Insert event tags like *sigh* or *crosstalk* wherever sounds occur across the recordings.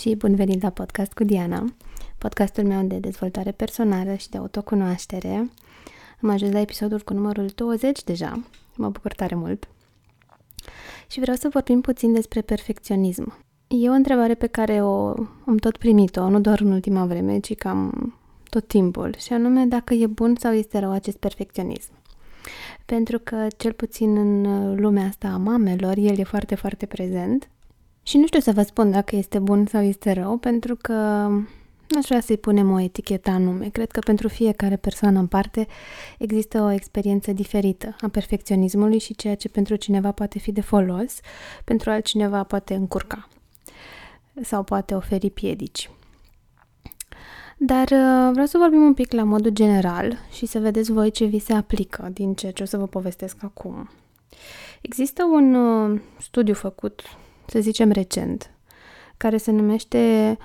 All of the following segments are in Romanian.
și bun venit la podcast cu Diana, podcastul meu de dezvoltare personală și de autocunoaștere. Am ajuns la episodul cu numărul 20 deja, mă bucur tare mult. Și vreau să vorbim puțin despre perfecționism. E o întrebare pe care o am tot primit-o, nu doar în ultima vreme, ci cam tot timpul, și anume dacă e bun sau este rău acest perfecționism. Pentru că, cel puțin în lumea asta a mamelor, el e foarte, foarte prezent și nu știu să vă spun dacă este bun sau este rău, pentru că nu aș vrea să-i punem o etichetă anume. Cred că pentru fiecare persoană în parte există o experiență diferită a perfecționismului și ceea ce pentru cineva poate fi de folos, pentru altcineva poate încurca sau poate oferi piedici. Dar uh, vreau să vorbim un pic la modul general și să vedeți voi ce vi se aplică din ceea ce o să vă povestesc acum. Există un uh, studiu făcut să zicem recent, care se numește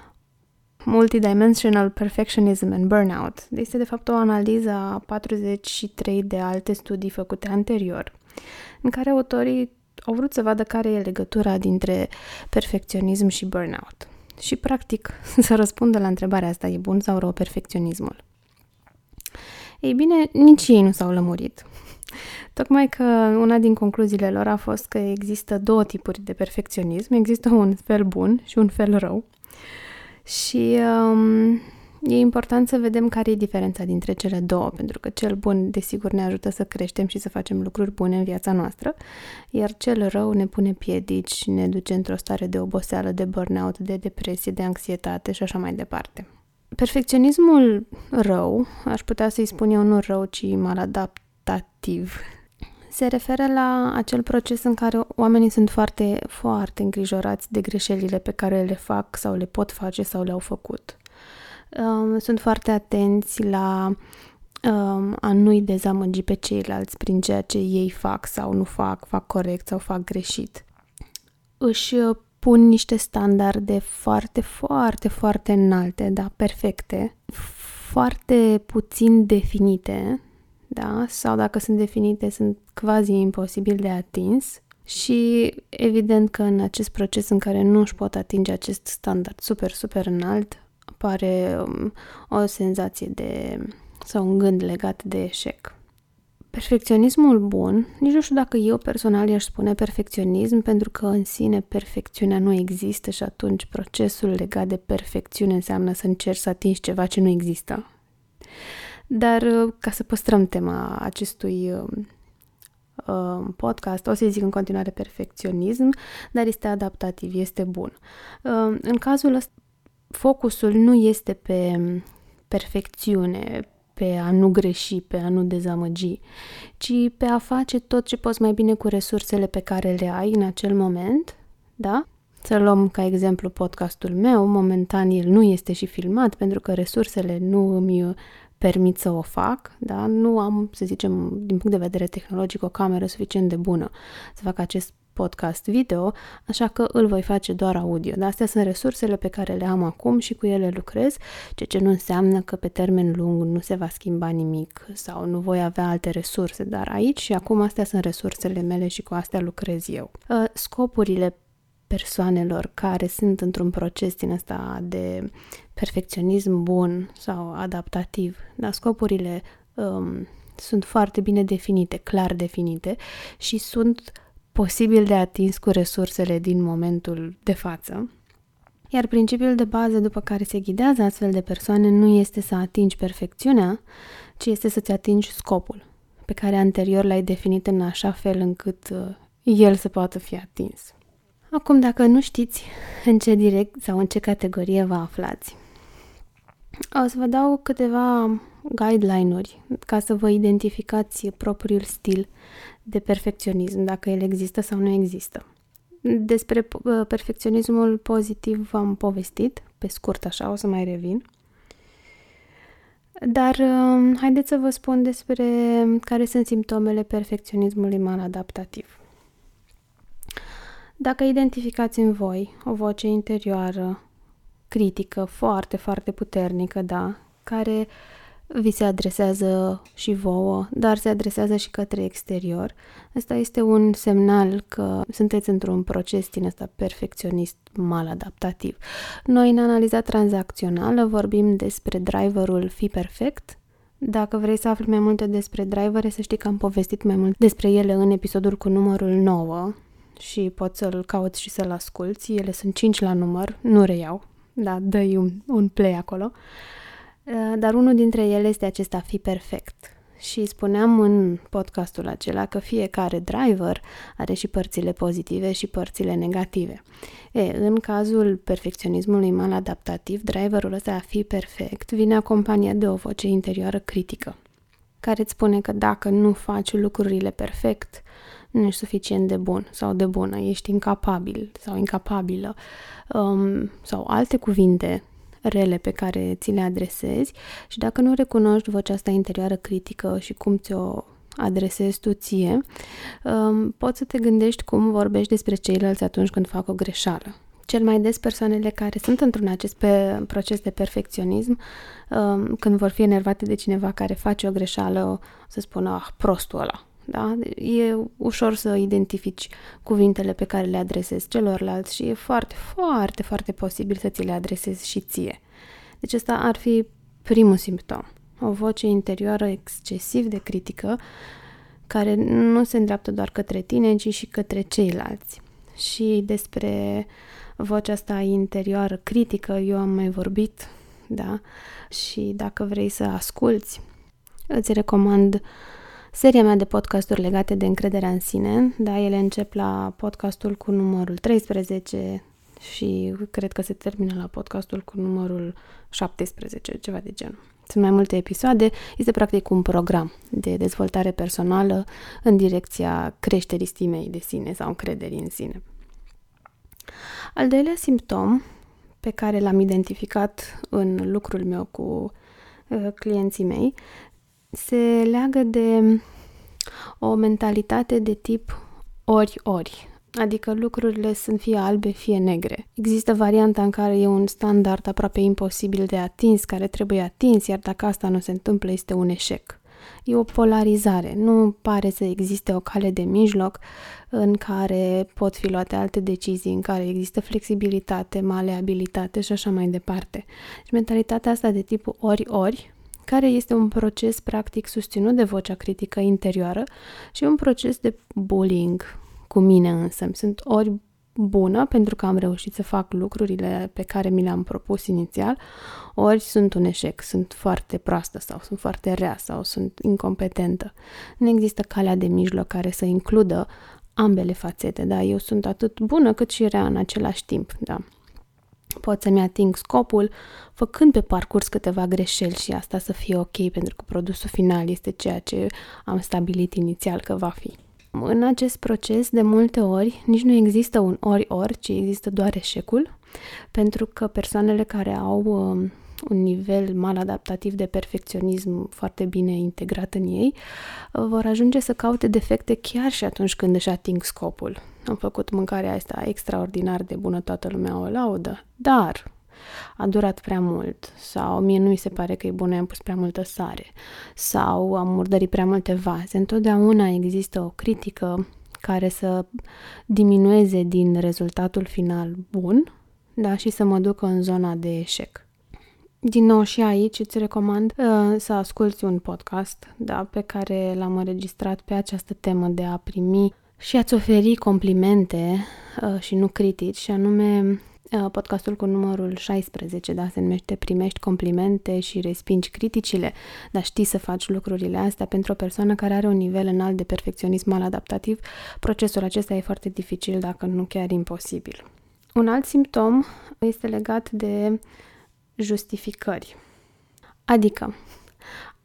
Multidimensional Perfectionism and Burnout. Este de fapt o analiză a 43 de alte studii făcute anterior, în care autorii au vrut să vadă care e legătura dintre perfecționism și burnout. Și, practic, *laughs* să răspundă la întrebarea asta, e bun sau rău perfecționismul? Ei bine, nici ei nu s-au lămurit. Tocmai că una din concluziile lor a fost că există două tipuri de perfecționism. Există un fel bun și un fel rău. Și um, e important să vedem care e diferența dintre cele două, pentru că cel bun, desigur, ne ajută să creștem și să facem lucruri bune în viața noastră, iar cel rău ne pune piedici, ne duce într-o stare de oboseală, de burnout, de depresie, de anxietate și așa mai departe. Perfecționismul rău, aș putea să-i spun eu nu rău, ci maladaptativ, se referă la acel proces în care oamenii sunt foarte, foarte îngrijorați de greșelile pe care le fac sau le pot face sau le-au făcut. Um, sunt foarte atenți la um, a nu-i dezamăgi pe ceilalți prin ceea ce ei fac sau nu fac, fac corect sau fac greșit. Își uh, pun niște standarde foarte, foarte, foarte înalte, da, perfecte, foarte puțin definite, da, sau dacă sunt definite, sunt quasi imposibil de atins și evident că în acest proces în care nu își pot atinge acest standard super, super înalt, apare um, o senzație de sau un gând legat de eșec. Perfecționismul bun, nici nu știu dacă eu personal i-aș spune perfecționism, pentru că în sine perfecțiunea nu există și atunci procesul legat de perfecțiune înseamnă să încerci să atingi ceva ce nu există. Dar uh, ca să păstrăm tema acestui um, uh, podcast, o să zic în continuare perfecționism, dar este adaptativ, este bun. Uh, în cazul ăsta, focusul nu este pe perfecțiune, pe a nu greși, pe a nu dezamăgi, ci pe a face tot ce poți mai bine cu resursele pe care le ai în acel moment, da? Să luăm ca exemplu podcastul meu, momentan el nu este și filmat pentru că resursele nu îmi permit să o fac, da? nu am, să zicem, din punct de vedere tehnologic, o cameră suficient de bună să fac acest podcast video, așa că îl voi face doar audio. Dar astea sunt resursele pe care le am acum și cu ele lucrez, ceea ce nu înseamnă că pe termen lung nu se va schimba nimic sau nu voi avea alte resurse, dar aici și acum astea sunt resursele mele și cu astea lucrez eu. Uh, scopurile persoanelor care sunt într-un proces din ăsta de perfecționism bun sau adaptativ, dar scopurile um, sunt foarte bine definite, clar definite și sunt posibil de atins cu resursele din momentul de față. Iar principiul de bază după care se ghidează astfel de persoane nu este să atingi perfecțiunea, ci este să-ți atingi scopul, pe care anterior l-ai definit în așa fel încât uh, el să poată fi atins. Acum, dacă nu știți în ce direct sau în ce categorie vă aflați, o să vă dau câteva guideline-uri ca să vă identificați propriul stil de perfecționism, dacă el există sau nu există. Despre uh, perfecționismul pozitiv v-am povestit, pe scurt așa, o să mai revin. Dar uh, haideți să vă spun despre care sunt simptomele perfecționismului maladaptativ. Dacă identificați în voi o voce interioară critică foarte, foarte puternică, da, care vi se adresează și vouă, dar se adresează și către exterior. Asta este un semnal că sunteți într-un proces din ăsta perfecționist mal adaptativ. Noi în analiza tranzacțională vorbim despre driverul fi perfect. Dacă vrei să afli mai multe despre drivere, să știi că am povestit mai mult despre ele în episodul cu numărul 9 și poți să-l cauți și să-l asculți. Ele sunt 5 la număr, nu reiau, da, dă un, un play acolo. Uh, dar unul dintre ele este acesta fi perfect. Și spuneam în podcastul acela că fiecare driver are și părțile pozitive și părțile negative. E, în cazul perfecționismului mal adaptativ, driverul ăsta a fi perfect vine acompaniat de o voce interioară critică, care îți spune că dacă nu faci lucrurile perfect, nu ești suficient de bun sau de bună, ești incapabil sau incapabilă um, sau alte cuvinte rele pe care ți le adresezi și dacă nu recunoști vocea asta interioară critică și cum ți-o adresezi tu ție, um, poți să te gândești cum vorbești despre ceilalți atunci când fac o greșeală. Cel mai des persoanele care sunt într-un acest pe proces de perfecționism, um, când vor fi enervate de cineva care face o greșeală, o să spună, ah, prostul ăla, da? E ușor să identifici cuvintele pe care le adresezi celorlalți și e foarte, foarte, foarte posibil să ți le adresezi și ție. Deci ăsta ar fi primul simptom. O voce interioară excesiv de critică care nu se îndreaptă doar către tine, ci și către ceilalți. Și despre vocea asta interioară critică eu am mai vorbit, da? Și dacă vrei să asculți, îți recomand seria mea de podcasturi legate de încrederea în sine. Da, ele încep la podcastul cu numărul 13 și cred că se termină la podcastul cu numărul 17, ceva de genul. Sunt mai multe episoade, este practic un program de dezvoltare personală în direcția creșterii stimei de sine sau încrederii în sine. Al doilea simptom pe care l-am identificat în lucrul meu cu uh, clienții mei se leagă de o mentalitate de tip ori-ori, adică lucrurile sunt fie albe, fie negre. Există varianta în care e un standard aproape imposibil de atins, care trebuie atins, iar dacă asta nu se întâmplă, este un eșec. E o polarizare, nu pare să existe o cale de mijloc în care pot fi luate alte decizii, în care există flexibilitate, maleabilitate și așa mai departe. Și mentalitatea asta de tipul ori-ori care este un proces practic susținut de vocea critică interioară și un proces de bullying cu mine însă. Sunt ori bună pentru că am reușit să fac lucrurile pe care mi le-am propus inițial, ori sunt un eșec, sunt foarte proastă sau sunt foarte rea sau sunt incompetentă. Nu există calea de mijloc care să includă ambele fațete, da? Eu sunt atât bună cât și rea în același timp, da? Pot să-mi ating scopul făcând pe parcurs câteva greșeli și asta să fie ok pentru că produsul final este ceea ce am stabilit inițial că va fi. În acest proces, de multe ori, nici nu există un ori-ori, ci există doar eșecul, pentru că persoanele care au um, un nivel mal adaptativ de perfecționism foarte bine integrat în ei, vor ajunge să caute defecte chiar și atunci când își ating scopul. Am făcut mâncarea asta extraordinar de bună, toată lumea o laudă, dar a durat prea mult sau mie nu mi se pare că e bună, am pus prea multă sare sau am murdărit prea multe vaze. Întotdeauna există o critică care să diminueze din rezultatul final bun da, și să mă ducă în zona de eșec. Din nou și aici îți recomand uh, să asculți un podcast da, pe care l-am înregistrat pe această temă de a primi și a-ți oferi complimente uh, și nu critici, și anume uh, podcastul cu numărul 16, da, se numește Primești complimente și respingi criticile, dar știi să faci lucrurile astea pentru o persoană care are un nivel înalt de perfecționism mal adaptativ, procesul acesta e foarte dificil, dacă nu chiar imposibil. Un alt simptom este legat de justificări. Adică,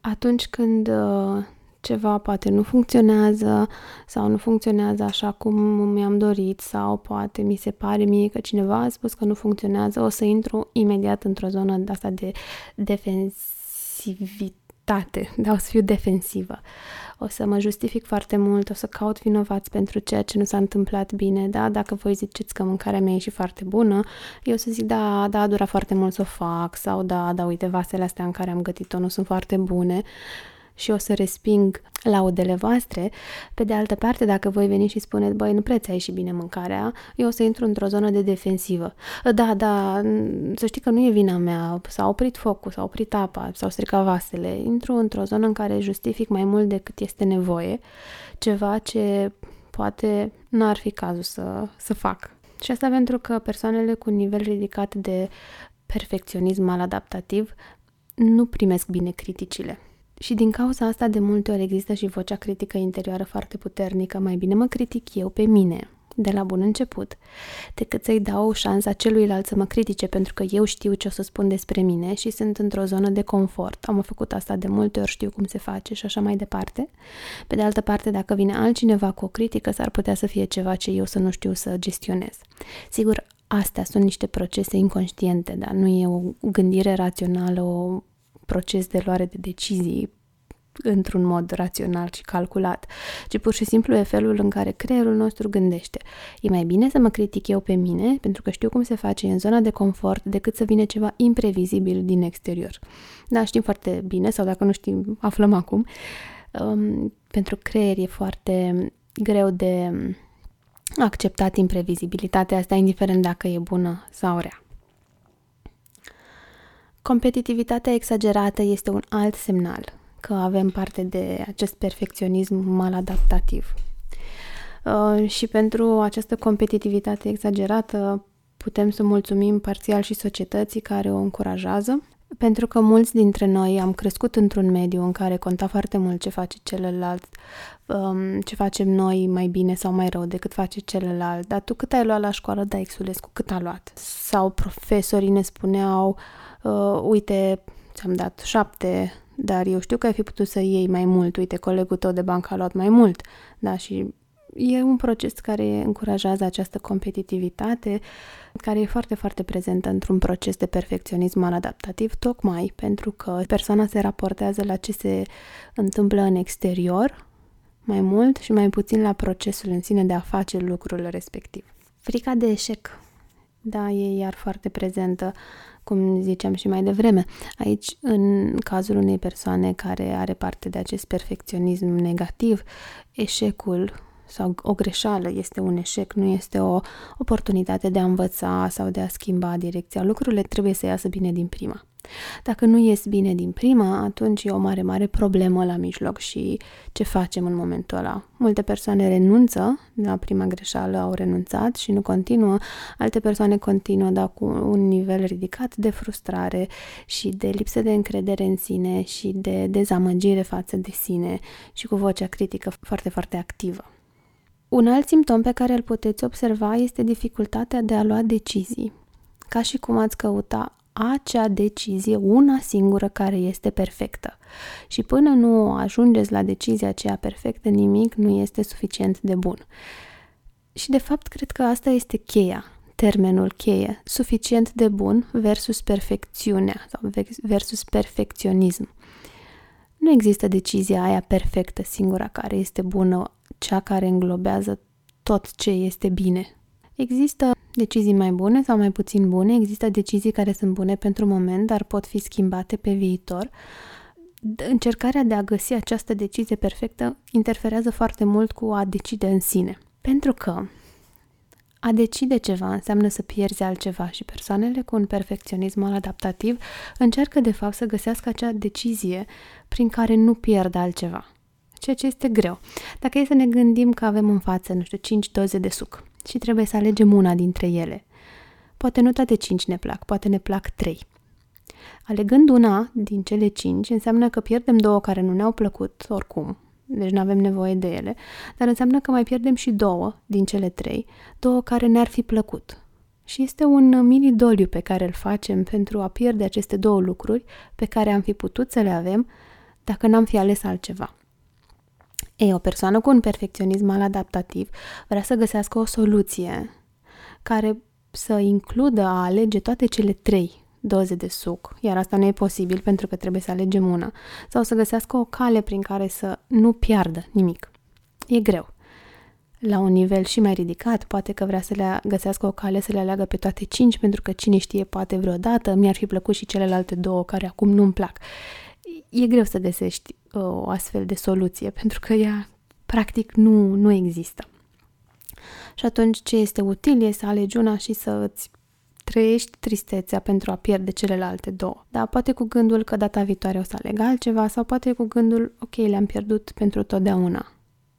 atunci când uh, ceva poate nu funcționează sau nu funcționează așa cum mi-am dorit sau poate mi se pare mie că cineva a spus că nu funcționează, o să intru imediat într-o zonă de asta de defensivitate agresivitate, da, o să fiu defensivă. O să mă justific foarte mult, o să caut vinovați pentru ceea ce nu s-a întâmplat bine, da? Dacă voi ziceți că mâncarea mea e și foarte bună, eu o să zic, da, da, a durat foarte mult să o fac, sau da, da, uite, vasele astea în care am gătit-o nu sunt foarte bune și o să resping laudele voastre. Pe de altă parte, dacă voi veni și spuneți, băi, nu preț ai și bine mâncarea, eu o să intru într-o zonă de defensivă. Da, da, să știi că nu e vina mea, s-a oprit focul, s-a oprit apa, s-au stricat vasele. Intru într-o zonă în care justific mai mult decât este nevoie, ceva ce poate nu ar fi cazul să, să fac. Și asta pentru că persoanele cu nivel ridicat de perfecționism mal adaptativ nu primesc bine criticile. Și din cauza asta de multe ori există și vocea critică interioară foarte puternică. Mai bine mă critic eu pe mine, de la bun început, decât să-i dau șansa celuilalt să mă critique pentru că eu știu ce o să spun despre mine și sunt într-o zonă de confort. Am făcut asta de multe ori, știu cum se face și așa mai departe. Pe de altă parte, dacă vine altcineva cu o critică, s-ar putea să fie ceva ce eu să nu știu să gestionez. Sigur, astea sunt niște procese inconștiente, dar nu e o gândire rațională, o proces de luare de decizii într-un mod rațional și calculat, ci pur și simplu e felul în care creierul nostru gândește. E mai bine să mă critic eu pe mine, pentru că știu cum se face în zona de confort, decât să vină ceva imprevizibil din exterior. Da, știm foarte bine, sau dacă nu știm, aflăm acum. Um, pentru creier e foarte greu de acceptat imprevizibilitatea asta, indiferent dacă e bună sau rea. Competitivitatea exagerată este un alt semnal că avem parte de acest perfecționism mal adaptativ. Uh, și pentru această competitivitate exagerată putem să mulțumim parțial și societății care o încurajează, pentru că mulți dintre noi am crescut într-un mediu în care conta foarte mult ce face celălalt, um, ce facem noi mai bine sau mai rău decât face celălalt. Dar tu cât ai luat la școală, da, Exulescu, cât a luat? Sau profesorii ne spuneau, uh, uite, ți-am dat șapte, dar eu știu că ai fi putut să iei mai mult, uite, colegul tău de bancă a luat mai mult, da, și e un proces care încurajează această competitivitate, care e foarte, foarte prezentă într-un proces de perfecționism adaptativ, tocmai pentru că persoana se raportează la ce se întâmplă în exterior mai mult și mai puțin la procesul în sine de a face lucrul respectiv. Frica de eșec, da, e iar foarte prezentă cum ziceam și mai devreme. Aici, în cazul unei persoane care are parte de acest perfecționism negativ, eșecul sau o greșeală este un eșec, nu este o oportunitate de a învăța sau de a schimba direcția. Lucrurile trebuie să iasă bine din prima. Dacă nu ies bine din prima, atunci e o mare, mare problemă la mijloc și ce facem în momentul ăla? Multe persoane renunță la prima greșeală, au renunțat și nu continuă, alte persoane continuă, dar cu un nivel ridicat de frustrare și de lipsă de încredere în sine și de dezamăgire față de sine și cu vocea critică foarte, foarte activă. Un alt simptom pe care îl puteți observa este dificultatea de a lua decizii, ca și cum ați căuta acea decizie, una singură care este perfectă. Și până nu ajungeți la decizia aceea perfectă, nimic nu este suficient de bun. Și de fapt, cred că asta este cheia, termenul cheie, suficient de bun versus perfecțiunea sau versus perfecționism. Nu există decizia aia perfectă, singura care este bună, cea care înglobează tot ce este bine. Există decizii mai bune sau mai puțin bune, există decizii care sunt bune pentru moment, dar pot fi schimbate pe viitor. Încercarea de a găsi această decizie perfectă interferează foarte mult cu a decide în sine. Pentru că a decide ceva înseamnă să pierzi altceva și persoanele cu un perfecționism adaptativ încearcă de fapt să găsească acea decizie prin care nu pierd altceva. Ceea ce este greu. Dacă e să ne gândim că avem în față, nu știu, 5 doze de suc și trebuie să alegem una dintre ele. Poate nu toate 5 ne plac, poate ne plac 3. Alegând una din cele 5 înseamnă că pierdem două care nu ne-au plăcut oricum, deci nu avem nevoie de ele, dar înseamnă că mai pierdem și două din cele trei, două care ne-ar fi plăcut. Și este un mini-doliu pe care îl facem pentru a pierde aceste două lucruri pe care am fi putut să le avem dacă n-am fi ales altceva. Ei, o persoană cu un perfecționism mal adaptativ vrea să găsească o soluție care să includă a alege toate cele trei doze de suc, iar asta nu e posibil pentru că trebuie să alegem una, sau să găsească o cale prin care să nu piardă nimic. E greu. La un nivel și mai ridicat, poate că vrea să le găsească o cale să le aleagă pe toate cinci, pentru că cine știe, poate vreodată mi-ar fi plăcut și celelalte două care acum nu-mi plac. E greu să găsești uh, o astfel de soluție, pentru că ea practic nu, nu există. Și atunci ce este util este să alegi una și să îți trăiești tristețea pentru a pierde celelalte două. Da, poate cu gândul că data viitoare o să aleg altceva sau poate cu gândul, ok, le-am pierdut pentru totdeauna.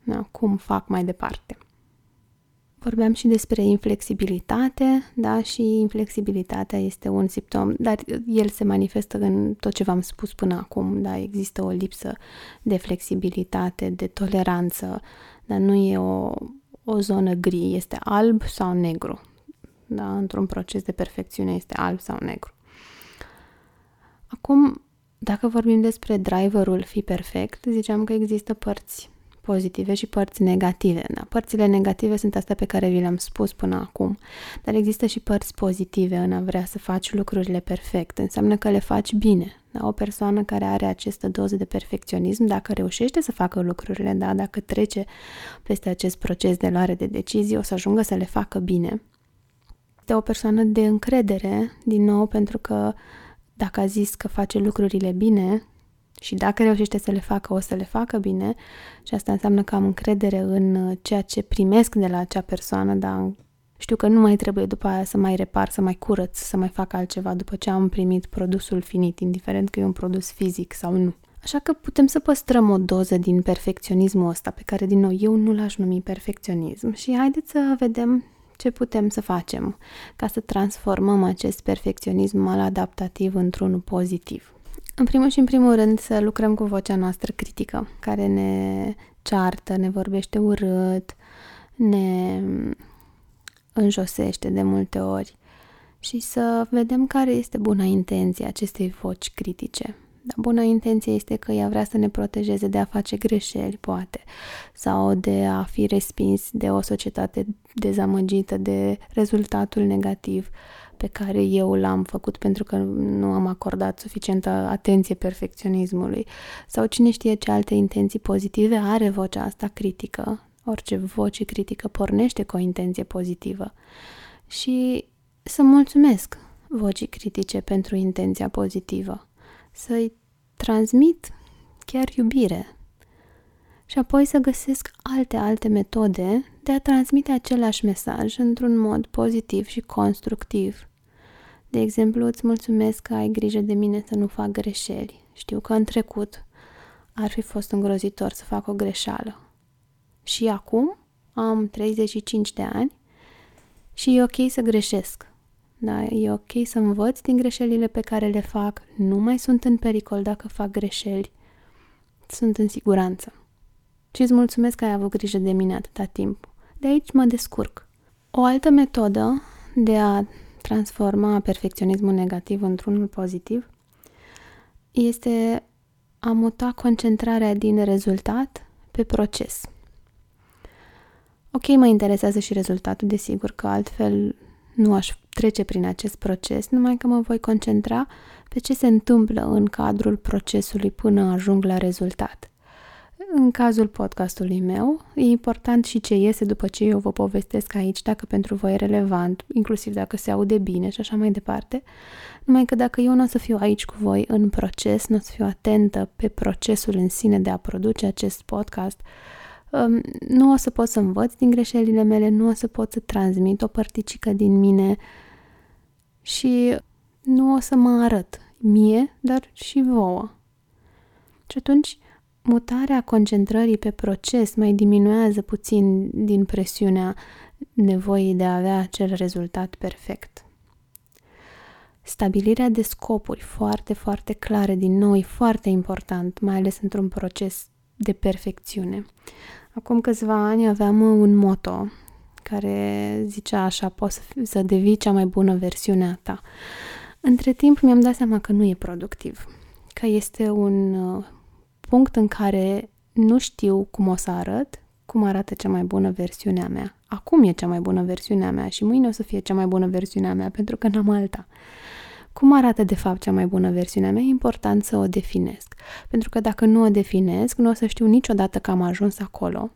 Da, cum fac mai departe? Vorbeam și despre inflexibilitate, da, și inflexibilitatea este un simptom, dar el se manifestă în tot ce v-am spus până acum, da, există o lipsă de flexibilitate, de toleranță, dar nu e o, o zonă gri, este alb sau negru, da, într-un proces de perfecțiune este alb sau negru. Acum, dacă vorbim despre driverul fi perfect, ziceam că există părți pozitive și părți negative. Da? Părțile negative sunt astea pe care vi le-am spus până acum, dar există și părți pozitive în a vrea să faci lucrurile perfect. Înseamnă că le faci bine. Da? O persoană care are această doză de perfecționism, dacă reușește să facă lucrurile, da? dacă trece peste acest proces de luare de decizii, o să ajungă să le facă bine. Este o persoană de încredere, din nou, pentru că dacă a zis că face lucrurile bine, și dacă reușește să le facă, o să le facă bine și asta înseamnă că am încredere în uh, ceea ce primesc de la acea persoană, dar știu că nu mai trebuie după aia să mai repar, să mai curăț, să mai fac altceva după ce am primit produsul finit, indiferent că e un produs fizic sau nu. Așa că putem să păstrăm o doză din perfecționismul ăsta, pe care, din nou, eu nu l-aș numi perfecționism. Și haideți să vedem ce putem să facem ca să transformăm acest perfecționism mal adaptativ într-unul pozitiv. În primul și în primul rând să lucrăm cu vocea noastră critică, care ne ceartă, ne vorbește urât, ne înjosește de multe ori și să vedem care este buna intenție acestei voci critice. Dar buna intenție este că ea vrea să ne protejeze de a face greșeli, poate, sau de a fi respins de o societate dezamăgită de rezultatul negativ pe care eu l-am făcut pentru că nu am acordat suficientă atenție perfecționismului sau cine știe ce alte intenții pozitive are vocea asta critică. Orice voce critică pornește cu o intenție pozitivă. Și să mulțumesc vocii critice pentru intenția pozitivă. Să-i transmit chiar iubire. Și apoi să găsesc alte, alte metode de a transmite același mesaj într-un mod pozitiv și constructiv. De exemplu, îți mulțumesc că ai grijă de mine să nu fac greșeli. Știu că în trecut ar fi fost îngrozitor să fac o greșeală. Și acum am 35 de ani și e ok să greșesc. Da, e ok să învăț din greșelile pe care le fac, nu mai sunt în pericol dacă fac greșeli, sunt în siguranță. Și îți mulțumesc că ai avut grijă de mine atâta timp. De aici mă descurc. O altă metodă de a transforma perfecționismul negativ într-unul pozitiv este a muta concentrarea din rezultat pe proces. Ok, mă interesează și rezultatul, desigur că altfel nu aș trece prin acest proces, numai că mă voi concentra pe ce se întâmplă în cadrul procesului până ajung la rezultat. În cazul podcastului meu, e important și ce iese după ce eu vă povestesc aici, dacă pentru voi e relevant, inclusiv dacă se aude bine și așa mai departe. Numai că dacă eu nu o să fiu aici cu voi în proces, nu o să fiu atentă pe procesul în sine de a produce acest podcast, um, nu o să pot să învăț din greșelile mele, nu o să pot să transmit o părticică din mine și nu o să mă arăt mie, dar și vouă. Și atunci mutarea concentrării pe proces mai diminuează puțin din presiunea nevoii de a avea acel rezultat perfect. Stabilirea de scopuri foarte, foarte clare, din nou, e foarte important, mai ales într-un proces de perfecțiune. Acum câțiva ani aveam un moto care zicea așa, poți să, să devii cea mai bună versiune a ta. Între timp mi-am dat seama că nu e productiv, că este un uh, punct în care nu știu cum o să arăt, cum arată cea mai bună versiune a mea. Acum e cea mai bună versiune a mea și mâine o să fie cea mai bună versiune a mea pentru că n-am alta. Cum arată de fapt cea mai bună versiune a mea? E important să o definesc. Pentru că dacă nu o definesc, nu o să știu niciodată că am ajuns acolo.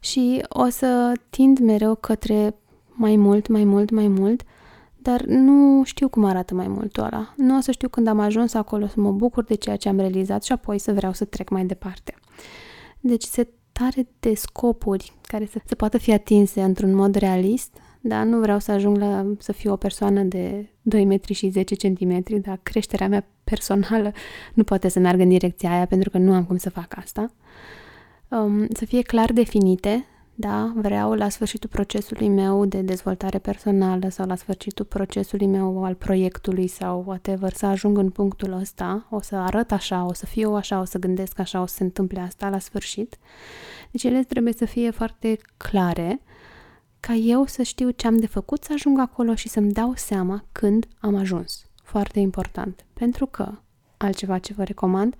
Și o să tind mereu către mai mult, mai mult, mai mult, dar nu știu cum arată mai mult ăla. Nu o să știu când am ajuns acolo să mă bucur de ceea ce am realizat și apoi să vreau să trec mai departe. Deci setare de scopuri care să, să poată fi atinse într-un mod realist, dar nu vreau să ajung la să fiu o persoană de 2 metri și 10 centimetri, dar creșterea mea personală nu poate să meargă în direcția aia pentru că nu am cum să fac asta. Um, să fie clar definite da, vreau la sfârșitul procesului meu de dezvoltare personală sau la sfârșitul procesului meu al proiectului sau whatever să ajung în punctul ăsta, o să arăt așa, o să fiu așa, o să gândesc așa, o să se întâmple asta la sfârșit. Deci ele trebuie să fie foarte clare ca eu să știu ce am de făcut să ajung acolo și să-mi dau seama când am ajuns. Foarte important. Pentru că altceva ce vă recomand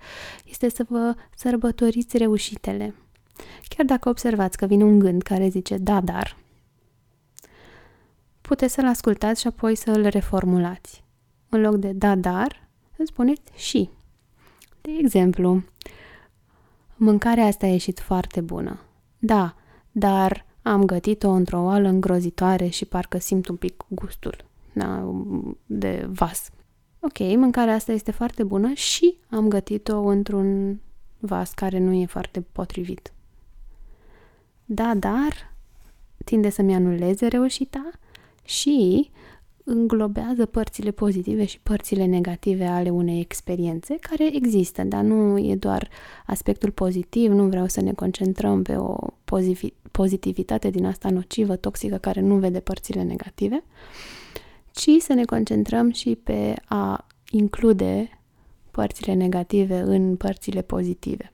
este să vă sărbătoriți reușitele Chiar dacă observați că vine un gând care zice da, dar, puteți să-l ascultați și apoi să îl reformulați. În loc de da, dar, îți spuneți și. De exemplu, mâncarea asta a ieșit foarte bună. Da, dar am gătit-o într-o oală îngrozitoare și parcă simt un pic gustul da, de vas. Ok, mâncarea asta este foarte bună și am gătit-o într-un vas care nu e foarte potrivit. Da, dar tinde să-mi anuleze reușita și înglobează părțile pozitive și părțile negative ale unei experiențe care există, dar nu e doar aspectul pozitiv, nu vreau să ne concentrăm pe o pozitivitate din asta nocivă, toxică, care nu vede părțile negative, ci să ne concentrăm și pe a include părțile negative în părțile pozitive.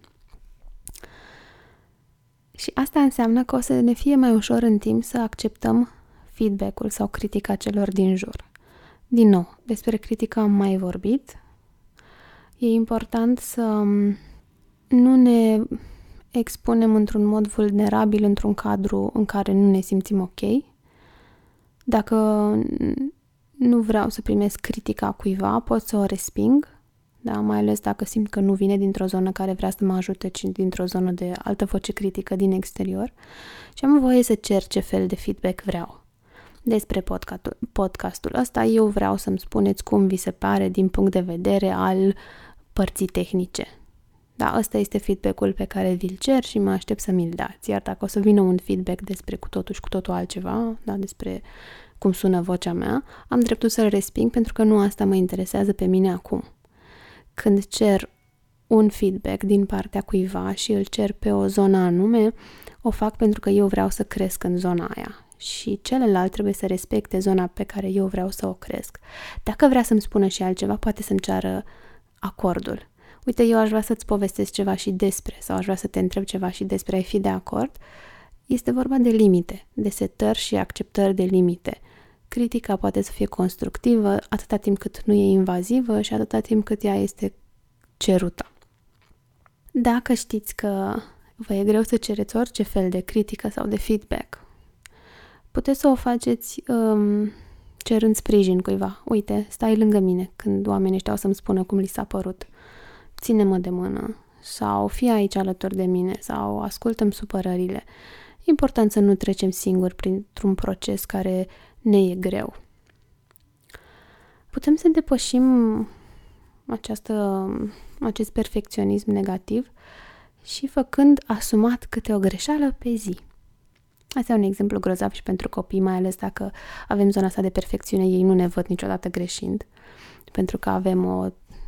Și asta înseamnă că o să ne fie mai ușor în timp să acceptăm feedback-ul sau critica celor din jur. Din nou, despre critică am mai vorbit. E important să nu ne expunem într-un mod vulnerabil într-un cadru în care nu ne simțim ok. Dacă nu vreau să primesc critica cuiva, pot să o resping da? mai ales dacă simt că nu vine dintr-o zonă care vrea să mă ajute, ci dintr-o zonă de altă voce critică din exterior și am voie să cer ce fel de feedback vreau. Despre podcastul, podcastul ăsta eu vreau să-mi spuneți cum vi se pare din punct de vedere al părții tehnice. Da, ăsta este feedback-ul pe care vi-l cer și mă aștept să mi-l dați. Iar dacă o să vină un feedback despre cu totul și cu totul altceva, da, despre cum sună vocea mea, am dreptul să-l resping pentru că nu asta mă interesează pe mine acum când cer un feedback din partea cuiva și îl cer pe o zonă anume, o fac pentru că eu vreau să cresc în zona aia și celălalt trebuie să respecte zona pe care eu vreau să o cresc. Dacă vrea să-mi spună și altceva, poate să-mi ceară acordul. Uite, eu aș vrea să-ți povestesc ceva și despre, sau aș vrea să te întreb ceva și despre, ai fi de acord? Este vorba de limite, de setări și acceptări de limite. Critica poate să fie constructivă atâta timp cât nu e invazivă și atâta timp cât ea este cerută. Dacă știți că vă e greu să cereți orice fel de critică sau de feedback, puteți să o faceți um, cerând sprijin cuiva. Uite, stai lângă mine când oamenii ăștia o să-mi spună cum li s-a părut. Ține-mă de mână sau fii aici alături de mine sau ascultăm supărările. E important să nu trecem singuri printr-un proces care ne e greu. Putem să depășim această, acest perfecționism negativ și făcând asumat câte o greșeală pe zi. Asta e un exemplu grozav și pentru copii, mai ales dacă avem zona asta de perfecțiune, ei nu ne văd niciodată greșind, pentru că avem o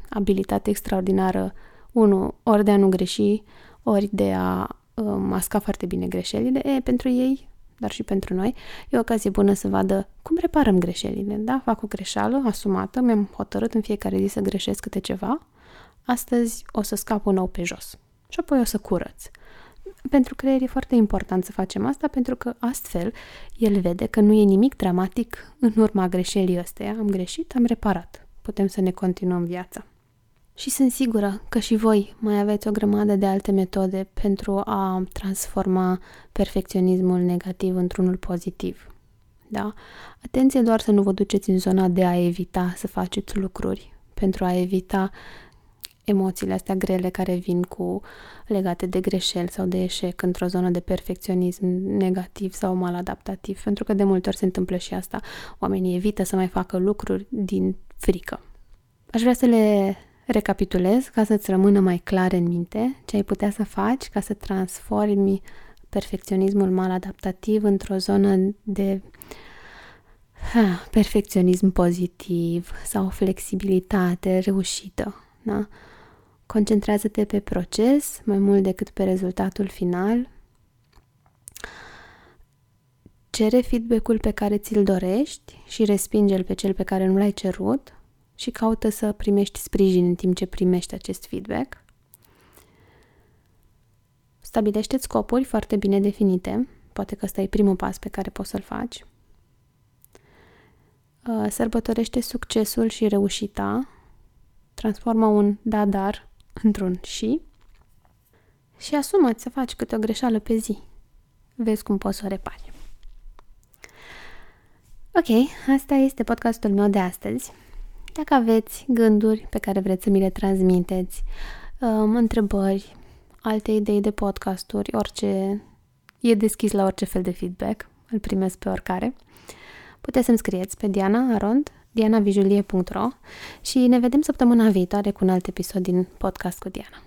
abilitate extraordinară, unu, ori de a nu greși, ori de a uh, masca foarte bine greșelile, e, pentru ei dar și pentru noi, e o ocazie bună să vadă cum reparăm greșelile. Da? Fac o greșeală asumată, mi-am hotărât în fiecare zi să greșesc câte ceva, astăzi o să scap un nou pe jos și apoi o să curăț. Pentru creier e foarte important să facem asta pentru că astfel el vede că nu e nimic dramatic în urma greșelii ăsteia. Am greșit, am reparat. Putem să ne continuăm viața. Și sunt sigură că și voi mai aveți o grămadă de alte metode pentru a transforma perfecționismul negativ într-unul pozitiv. Da? Atenție doar să nu vă duceți în zona de a evita să faceți lucruri, pentru a evita emoțiile astea grele care vin cu legate de greșeli sau de eșec într-o zonă de perfecționism negativ sau maladaptativ, pentru că de multe ori se întâmplă și asta. Oamenii evită să mai facă lucruri din frică. Aș vrea să le recapitulez ca să-ți rămână mai clar în minte ce ai putea să faci ca să transformi perfecționismul maladaptativ într-o zonă de ha, perfecționism pozitiv sau flexibilitate reușită. Da? Concentrează-te pe proces mai mult decât pe rezultatul final. Cere feedback-ul pe care ți-l dorești și respinge-l pe cel pe care nu l-ai cerut și caută să primești sprijin în timp ce primești acest feedback. Stabilește scopuri foarte bine definite. Poate că ăsta e primul pas pe care poți să-l faci. Uh, sărbătorește succesul și reușita. Transformă un da, dar într-un și. Și asumă să faci câte o greșeală pe zi. Vezi cum poți să o repari. Ok, asta este podcastul meu de astăzi. Dacă aveți gânduri pe care vreți să mi le transmiteți, um, întrebări, alte idei de podcasturi, orice, e deschis la orice fel de feedback, îl primesc pe oricare. Puteți să-mi scrieți pe Diana Arond, dianavijulie.ro și ne vedem săptămâna viitoare cu un alt episod din Podcast cu Diana.